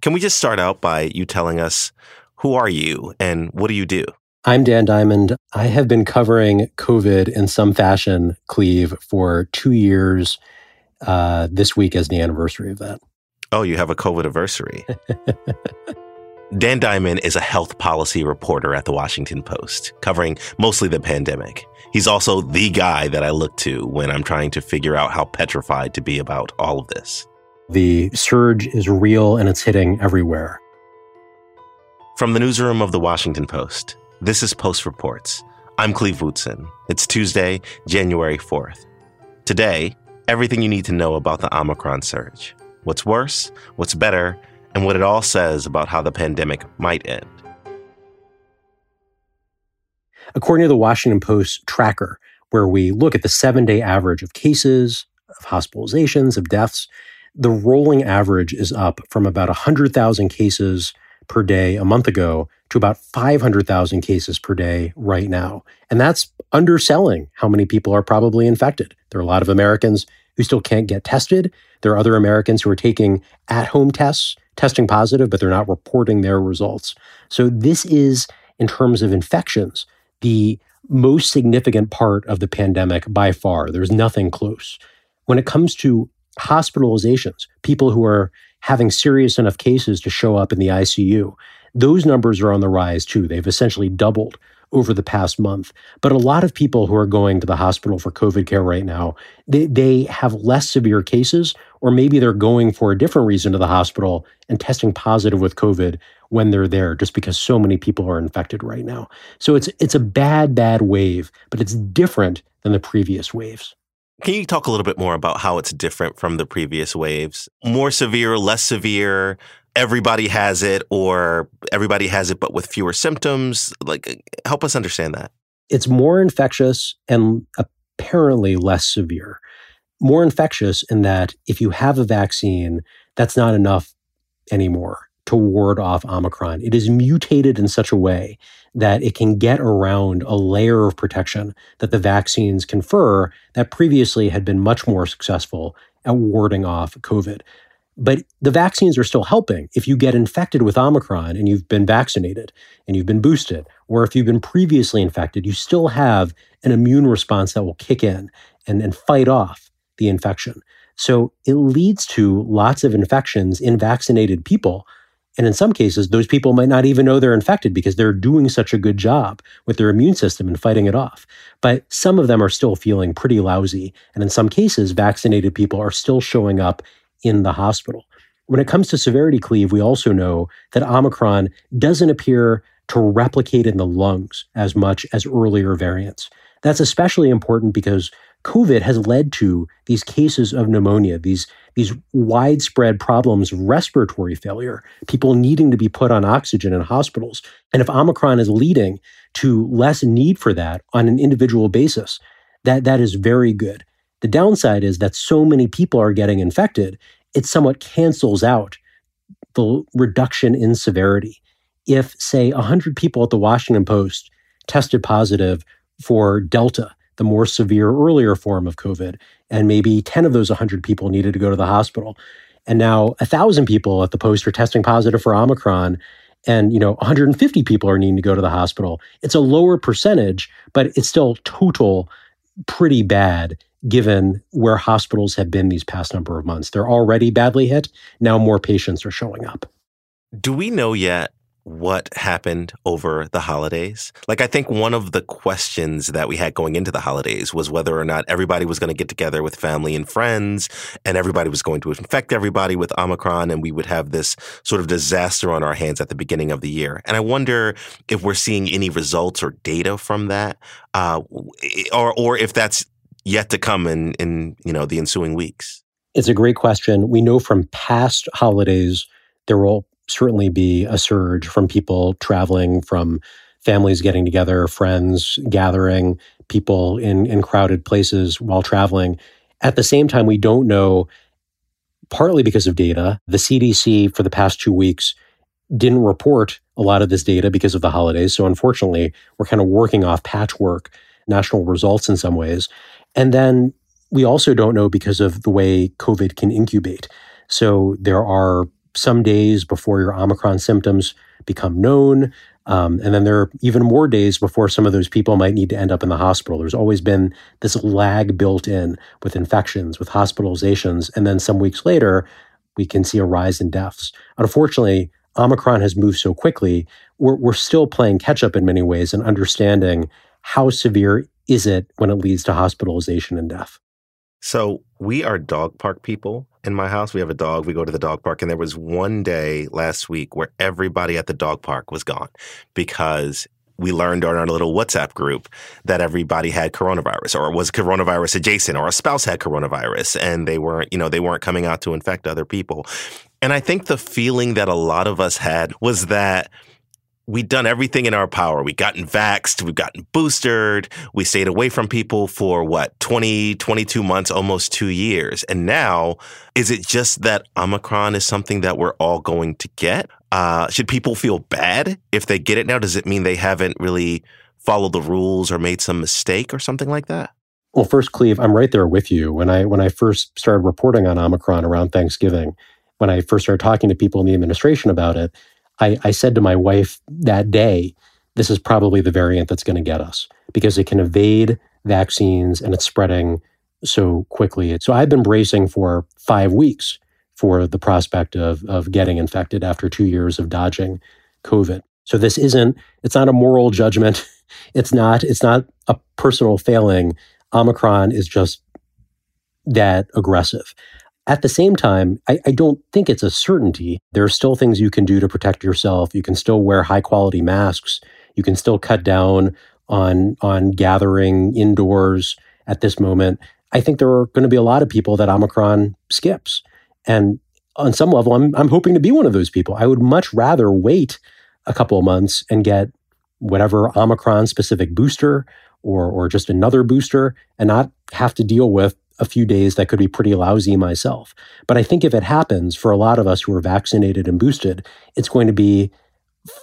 Can we just start out by you telling us who are you and what do you do? I'm Dan Diamond. I have been covering COVID in some fashion, Cleve, for two years. Uh, this week as the anniversary of that. Oh, you have a COVID anniversary. Dan Diamond is a health policy reporter at the Washington Post, covering mostly the pandemic. He's also the guy that I look to when I'm trying to figure out how petrified to be about all of this. The surge is real and it's hitting everywhere. From the newsroom of the Washington Post, this is Post Reports. I'm Cleve Wootson. It's Tuesday, January 4th. Today, everything you need to know about the Omicron surge. What's worse, what's better, and what it all says about how the pandemic might end. According to the Washington Post tracker, where we look at the seven day average of cases, of hospitalizations, of deaths, the rolling average is up from about 100,000 cases per day a month ago to about 500,000 cases per day right now. And that's underselling how many people are probably infected. There are a lot of Americans who still can't get tested. There are other Americans who are taking at home tests, testing positive, but they're not reporting their results. So, this is, in terms of infections, the most significant part of the pandemic by far. There's nothing close. When it comes to hospitalizations, people who are having serious enough cases to show up in the ICU, those numbers are on the rise too. They've essentially doubled over the past month. But a lot of people who are going to the hospital for COVID care right now, they, they have less severe cases, or maybe they're going for a different reason to the hospital and testing positive with COVID when they're there, just because so many people are infected right now. So it's it's a bad, bad wave, but it's different than the previous waves. Can you talk a little bit more about how it's different from the previous waves? More severe, less severe? everybody has it or everybody has it but with fewer symptoms? Like, help us understand that. It's more infectious and apparently less severe. More infectious in that if you have a vaccine, that's not enough anymore to ward off Omicron. It is mutated in such a way that it can get around a layer of protection that the vaccines confer that previously had been much more successful at warding off COVID. But the vaccines are still helping. If you get infected with Omicron and you've been vaccinated and you've been boosted, or if you've been previously infected, you still have an immune response that will kick in and, and fight off the infection. So it leads to lots of infections in vaccinated people. And in some cases, those people might not even know they're infected because they're doing such a good job with their immune system and fighting it off. But some of them are still feeling pretty lousy. And in some cases, vaccinated people are still showing up in the hospital. When it comes to severity cleve, we also know that Omicron doesn't appear to replicate in the lungs as much as earlier variants. That's especially important because COVID has led to these cases of pneumonia, these, these widespread problems of respiratory failure, people needing to be put on oxygen in hospitals. And if Omicron is leading to less need for that on an individual basis, that, that is very good. The downside is that so many people are getting infected, it somewhat cancels out the reduction in severity. If, say, 100 people at the Washington Post tested positive for Delta, the more severe earlier form of COVID, and maybe 10 of those 100 people needed to go to the hospital. And now 1,000 people at the Post are testing positive for Omicron, and you know 150 people are needing to go to the hospital. It's a lower percentage, but it's still total pretty bad given where hospitals have been these past number of months. They're already badly hit. Now more patients are showing up. Do we know yet what happened over the holidays? Like, I think one of the questions that we had going into the holidays was whether or not everybody was going to get together with family and friends and everybody was going to infect everybody with Omicron and we would have this sort of disaster on our hands at the beginning of the year. And I wonder if we're seeing any results or data from that, uh, or, or if that's yet to come in, in, you know, the ensuing weeks. It's a great question. We know from past holidays, there will certainly be a surge from people traveling, from families getting together, friends gathering, people in, in crowded places while traveling. At the same time, we don't know, partly because of data. The CDC for the past two weeks didn't report a lot of this data because of the holidays. So unfortunately, we're kind of working off patchwork national results in some ways. And then we also don't know because of the way COVID can incubate. So there are some days before your Omicron symptoms become known. Um, and then there are even more days before some of those people might need to end up in the hospital. There's always been this lag built in with infections, with hospitalizations. And then some weeks later, we can see a rise in deaths. Unfortunately, Omicron has moved so quickly, we're, we're still playing catch up in many ways and understanding how severe is it when it leads to hospitalization and death. So we are dog park people in my house. We have a dog. We go to the dog park. And there was one day last week where everybody at the dog park was gone because we learned on our little WhatsApp group that everybody had coronavirus or was coronavirus adjacent or a spouse had coronavirus and they weren't, you know, they weren't coming out to infect other people. And I think the feeling that a lot of us had was that we'd done everything in our power. We gotten vaxxed, we've gotten boosted, we stayed away from people for what, 20, 22 months, almost two years. And now, is it just that Omicron is something that we're all going to get? Uh, should people feel bad if they get it now? Does it mean they haven't really followed the rules or made some mistake or something like that? Well, first, Cleve, I'm right there with you. When I when I first started reporting on Omicron around Thanksgiving, when I first started talking to people in the administration about it, I, I said to my wife that day, this is probably the variant that's going to get us because it can evade vaccines and it's spreading so quickly. So I've been bracing for five weeks for the prospect of, of getting infected after two years of dodging COVID. So this isn't, it's not a moral judgment. It's not, it's not a personal failing. Omicron is just that aggressive. At the same time, I, I, don't think it's a certainty. There are still things you can do to protect yourself. You can still wear high quality masks. You can still cut down on, on gathering indoors at this moment. I think there are going to be a lot of people that Omicron skips. And on some level, I'm, I'm hoping to be one of those people. I would much rather wait a couple of months and get whatever Omicron specific booster or, or just another booster and not have to deal with a few days that could be pretty lousy myself. But I think if it happens for a lot of us who are vaccinated and boosted, it's going to be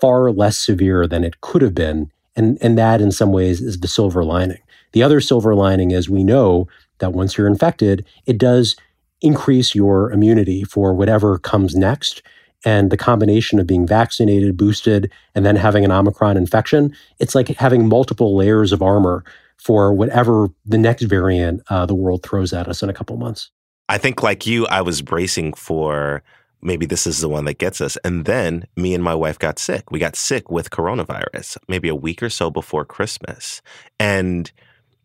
far less severe than it could have been. And, and that, in some ways, is the silver lining. The other silver lining is we know that once you're infected, it does increase your immunity for whatever comes next. And the combination of being vaccinated, boosted, and then having an Omicron infection, it's like having multiple layers of armor for whatever the next variant uh, the world throws at us in a couple months. I think, like you, I was bracing for maybe this is the one that gets us. And then me and my wife got sick. We got sick with coronavirus maybe a week or so before Christmas. And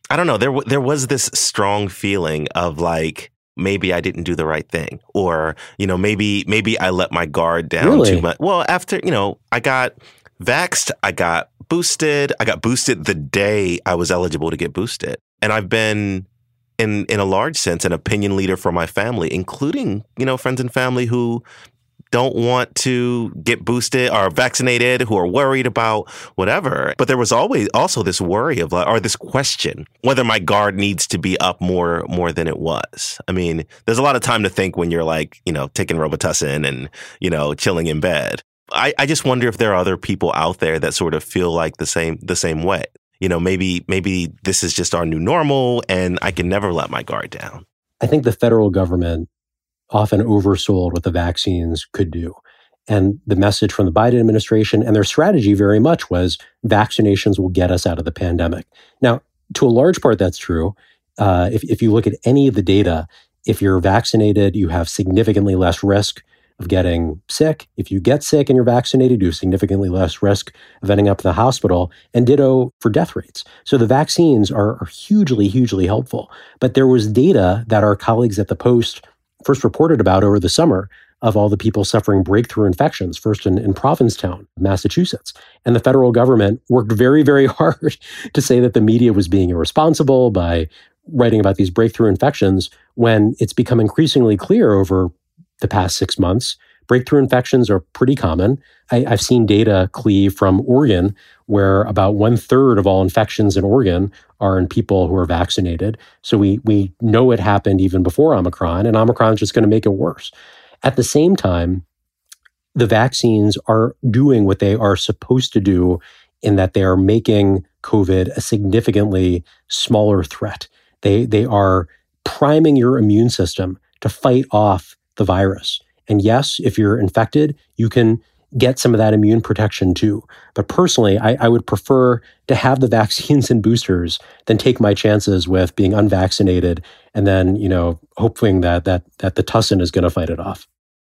I don't know, there, there was this strong feeling of like, maybe I didn't do the right thing, or you know, maybe maybe I let my guard down really? too much. Well, after you know, I got vaxxed, I got boosted. I got boosted the day I was eligible to get boosted. And I've been in in a large sense an opinion leader for my family, including, you know, friends and family who don't want to get boosted or vaccinated, who are worried about whatever. But there was always also this worry of like, or this question whether my guard needs to be up more more than it was. I mean, there's a lot of time to think when you're like, you know, taking Robitussin and you know, chilling in bed. I, I just wonder if there are other people out there that sort of feel like the same the same way. You know, maybe maybe this is just our new normal and I can never let my guard down. I think the federal government often oversold what the vaccines could do. And the message from the Biden administration and their strategy very much was vaccinations will get us out of the pandemic. Now, to a large part, that's true. Uh, if, if you look at any of the data, if you're vaccinated, you have significantly less risk of getting sick. If you get sick and you're vaccinated, you have significantly less risk of ending up in the hospital, and ditto for death rates. So the vaccines are, are hugely, hugely helpful. But there was data that our colleagues at the Post first reported about over the summer of all the people suffering breakthrough infections, first in, in Provincetown, Massachusetts. And the federal government worked very, very hard to say that the media was being irresponsible by writing about these breakthrough infections when it's become increasingly clear over the past six months. Breakthrough infections are pretty common. I, have seen data, Cleve, from Oregon, where about one third of all infections in Oregon are in people who are vaccinated. So we, we know it happened even before Omicron, and Omicron is just going to make it worse. At the same time, the vaccines are doing what they are supposed to do in that they are making COVID a significantly smaller threat. They, they are priming your immune system to fight off the virus. And yes, if you're infected, you can get some of that immune protection too. But personally, I, I, would prefer to have the vaccines and boosters than take my chances with being unvaccinated and then, you know, hoping that that that the tussin is going to fight it off.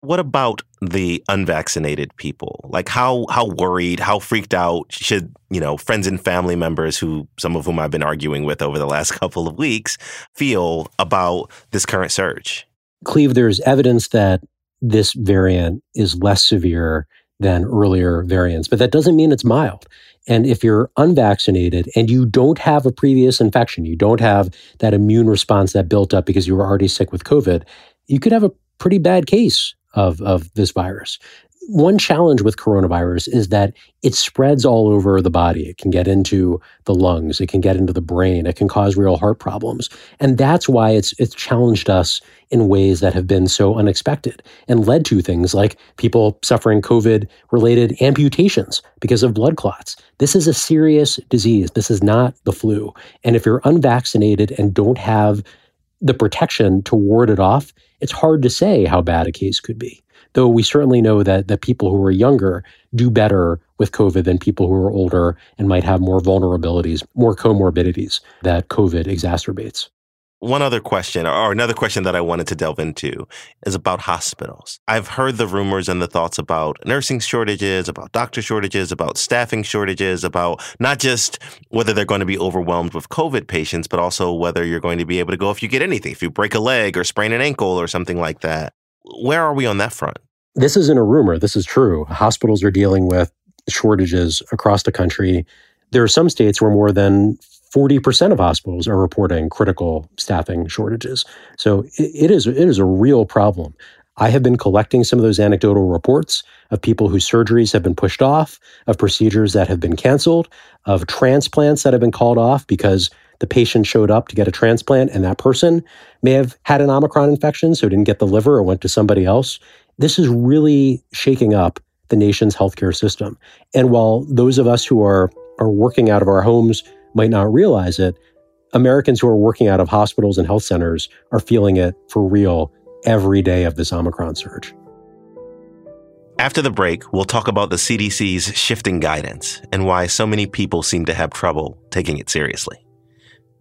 What about the unvaccinated people? Like how how worried, how freaked out should, you know, friends and family members who some of whom I've been arguing with over the last couple of weeks feel about this current surge? Cleve, there's evidence that this variant is less severe than earlier variants, but that doesn't mean it's mild. And if you're unvaccinated and you don't have a previous infection, you don't have that immune response that built up because you were already sick with COVID, you could have a pretty bad case of, of this virus one challenge with coronavirus is that it spreads all over the body. It can get into the lungs, it can get into the brain, it can cause real heart problems. And that's why it's it's challenged us in ways that have been so unexpected and led to things like people suffering COVID related amputations because of blood clots. This is a serious disease. This is not the flu. And if you're unvaccinated and don't have the protection to ward it off, it's hard to say how bad a case could be though we certainly know that that people who are younger do better with COVID than people who are older and might have more vulnerabilities, more comorbidities that COVID exacerbates. One other question, or another question that I wanted to delve into, is about hospitals. I've heard the rumors and the thoughts about nursing shortages, about doctor shortages, about staffing shortages, about not just whether they're going to be overwhelmed with COVID patients, but also whether you're going to be able to go if you get anything, if you break a leg or sprain an ankle or something like that. Where are we on that front? This isn't a rumor. This is true. Hospitals are dealing with shortages across the country. There are some states where more than 40% of hospitals are reporting critical staffing shortages. So it, is it is a real problem. I have been collecting some of those anecdotal reports of people whose surgeries have been pushed off, of procedures that have been canceled, of transplants that have been called off because the patient showed up to get a transplant and that person may have had an Omicron infection, so didn't get the liver or went to somebody else. This is really shaking up the nation's healthcare system. And while those of us who are, are working out of our homes might not realize it, Americans who are working out of hospitals and health centers are feeling it for real every day of this Omicron surge. After the break, we'll talk about the CDC's shifting guidance and why so many people seem to have trouble taking it seriously.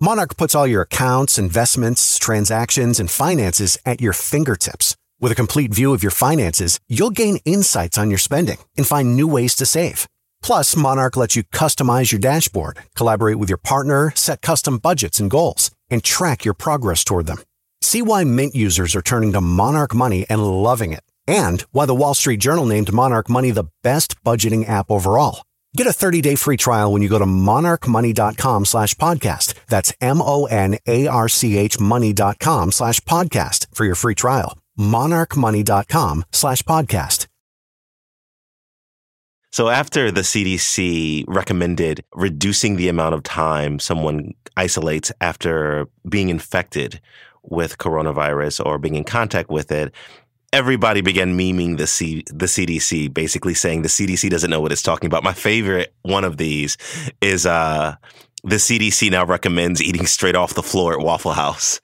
Monarch puts all your accounts, investments, transactions, and finances at your fingertips. With a complete view of your finances, you'll gain insights on your spending and find new ways to save. Plus, Monarch lets you customize your dashboard, collaborate with your partner, set custom budgets and goals, and track your progress toward them. See why Mint users are turning to Monarch Money and loving it, and why the Wall Street Journal named Monarch Money the best budgeting app overall. Get a 30-day free trial when you go to monarchmoney.com slash podcast. That's M-O-N-A-R-C-H money.com slash podcast for your free trial. monarchmoney.com slash podcast. So after the CDC recommended reducing the amount of time someone isolates after being infected with coronavirus or being in contact with it, everybody began memeing the C, the CDC, basically saying the CDC doesn't know what it's talking about. My favorite one of these is uh, the CDC now recommends eating straight off the floor at Waffle House.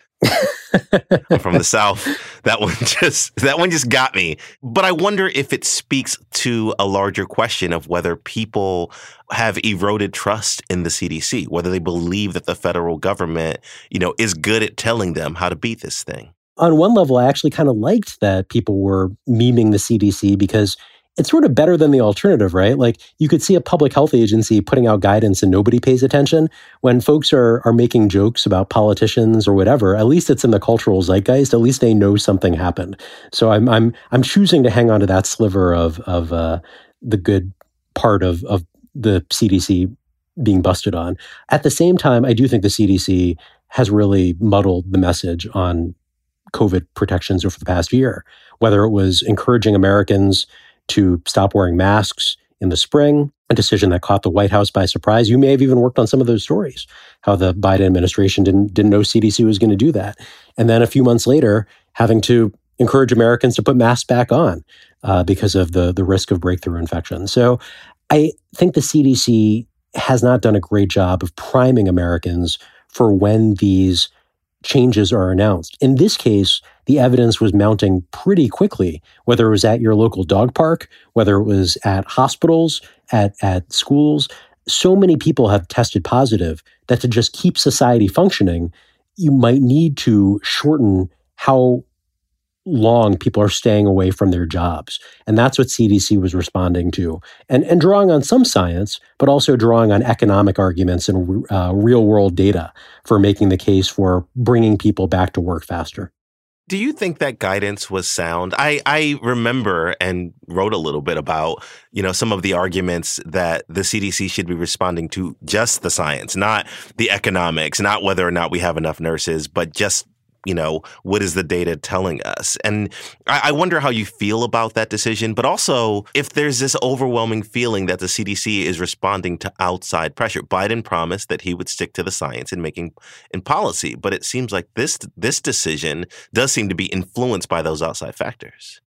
from the south that one just that one just got me but i wonder if it speaks to a larger question of whether people have eroded trust in the cdc whether they believe that the federal government you know is good at telling them how to beat this thing on one level, I actually kind of liked that people were memeing the CDC because it's sort of better than the alternative, right? Like you could see a public health agency putting out guidance and nobody pays attention. When folks are are making jokes about politicians or whatever, at least it's in the cultural zeitgeist. At least they know something happened. So I'm I'm I'm choosing to hang on to that sliver of of uh, the good part of of the CDC being busted on. At the same time, I do think the CDC has really muddled the message on COVID protections over the past year, whether it was encouraging Americans to stop wearing masks in the spring, a decision that caught the White House by surprise. You may have even worked on some of those stories, how the Biden administration didn't, didn't know CDC was going to do that. And then a few months later, having to encourage Americans to put masks back on uh, because of the, the risk of breakthrough infection. So I think the CDC has not done a great job of priming Americans for when these changes are announced. In this case, the evidence was mounting pretty quickly, whether it was at your local dog park, whether it was at hospitals, at, at schools. So many people have tested positive that to just keep society functioning, you might need to shorten how long people are staying away from their jobs. And that's what CDC was responding to. And, and drawing on some science, but also drawing on economic arguments and uh, real world data for making the case for bringing people back to work faster. Do you think that guidance was sound? I, I remember and wrote a little bit about, you know, some of the arguments that the CDC should be responding to just the science, not the economics, not whether or not we have enough nurses, but just you know, what is the data telling us? And I, I, wonder how you feel about that decision, but also if there's this overwhelming feeling that the CDC is responding to outside pressure. Biden promised that he would stick to the science in making in policy, but it seems like this this decision does seem to be influenced by those outside factors.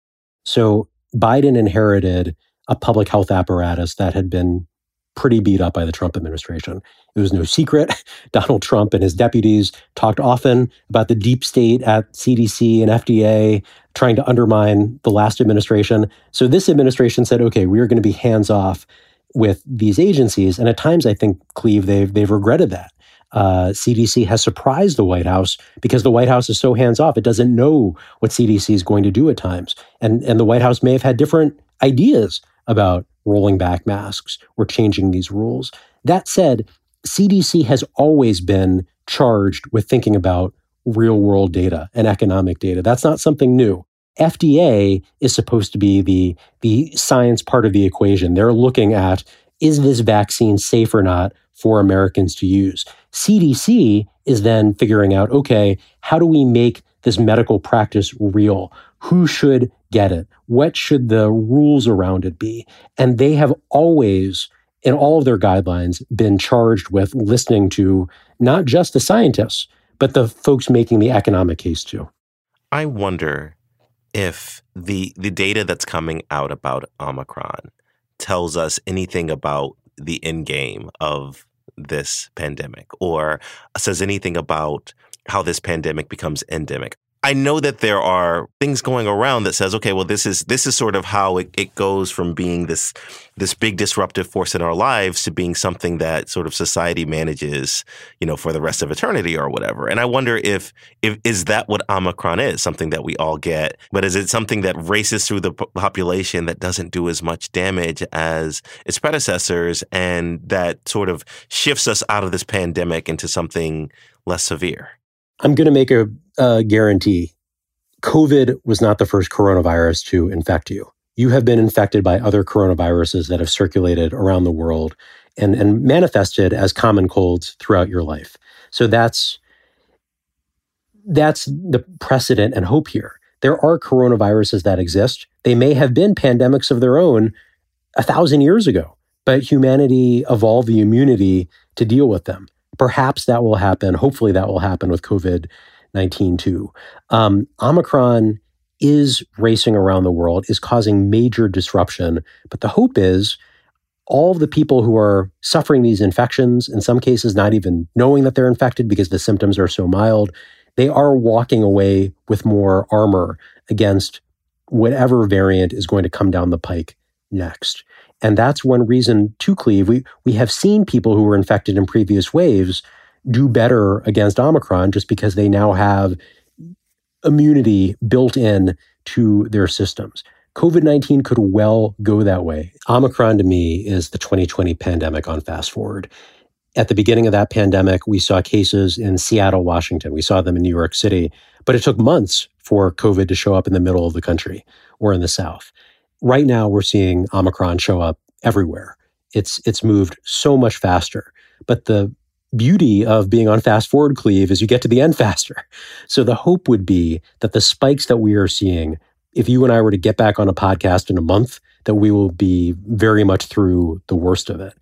So Biden inherited a public health apparatus that had been pretty beat up by the Trump administration. It was no secret. Donald Trump and his deputies talked often about the deep state at CDC and FDA trying to undermine the last administration. So this administration said, okay, we are going to be hands off with these agencies. And at times, I think, Cleve, they've, they've regretted that. Uh, CDC has surprised the White House because the White House is so hands off. It doesn't know what CDC is going to do at times. And, and the White House may have had different ideas about rolling back masks or changing these rules. That said, CDC has always been charged with thinking about real world data and economic data. That's not something new. FDA is supposed to be the, the science part of the equation. They're looking at is this vaccine safe or not for Americans to use? CDC is then figuring out okay, how do we make this medical practice real? Who should get it? What should the rules around it be? And they have always, in all of their guidelines, been charged with listening to not just the scientists, but the folks making the economic case too. I wonder if the the data that's coming out about Omicron tells us anything about the end game of this pandemic or says anything about how this pandemic becomes endemic. I know that there are things going around that says, okay, well, this is this is sort of how it, it goes from being this this big disruptive force in our lives to being something that sort of society manages, you know, for the rest of eternity or whatever. And I wonder if if is that what Omicron is, something that we all get, but is it something that races through the population that doesn't do as much damage as its predecessors, and that sort of shifts us out of this pandemic into something less severe? I'm going to make a, a guarantee. COVID was not the first coronavirus to infect you. You have been infected by other coronaviruses that have circulated around the world and, and manifested as common colds throughout your life. So that's that's the precedent and hope here. There are coronaviruses that exist. They may have been pandemics of their own a thousand years ago, but humanity evolved the immunity to deal with them. Perhaps that will happen. Hopefully, that will happen with COVID 19 too. Um, Omicron is racing around the world, is causing major disruption. But the hope is all of the people who are suffering these infections, in some cases, not even knowing that they're infected because the symptoms are so mild, they are walking away with more armor against whatever variant is going to come down the pike next. And that's one reason to Cleve. We, we have seen people who were infected in previous waves do better against Omicron just because they now have immunity built in to their systems. COVID 19 could well go that way. Omicron to me is the 2020 pandemic on fast forward. At the beginning of that pandemic, we saw cases in Seattle, Washington. We saw them in New York City, but it took months for COVID to show up in the middle of the country or in the South right now we're seeing Omicron show up everywhere. It's it's moved so much faster. But the beauty of being on fast forward cleve is you get to the end faster. So the hope would be that the spikes that we are seeing, if you and I were to get back on a podcast in a month that we will be very much through the worst of it.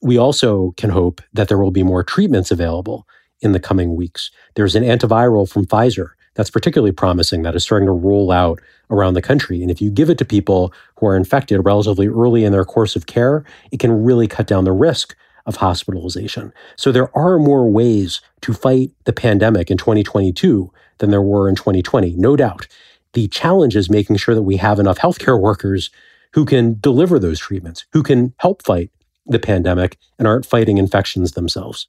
We also can hope that there will be more treatments available in the coming weeks. There's an antiviral from Pfizer that's particularly promising that is starting to roll out around the country. And if you give it to people who are infected relatively early in their course of care, it can really cut down the risk of hospitalization. So there are more ways to fight the pandemic in 2022 than there were in 2020, no doubt. The challenge is making sure that we have enough healthcare workers who can deliver those treatments, who can help fight the pandemic and aren't fighting infections themselves.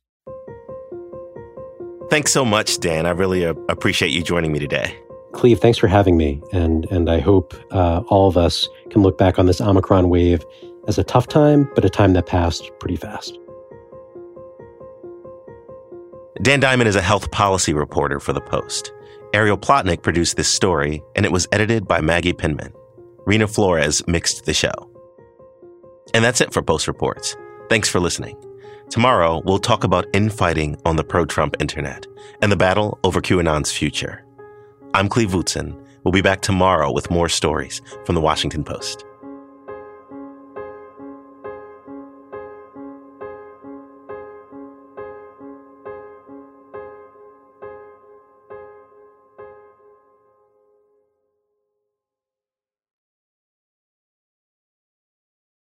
Thanks so much, Dan. I really uh, appreciate you joining me today. Cleve, thanks for having me. And, and I hope uh, all of us can look back on this Omicron wave as a tough time, but a time that passed pretty fast. Dan Diamond is a health policy reporter for The Post. Ariel Plotnick produced this story, and it was edited by Maggie Penman. Reena Flores mixed the show. And that's it for Post Reports. Thanks for listening. Tomorrow, we'll talk about infighting on the pro Trump internet and the battle over QAnon's future. I'm Cleve Wootson. We'll be back tomorrow with more stories from the Washington Post.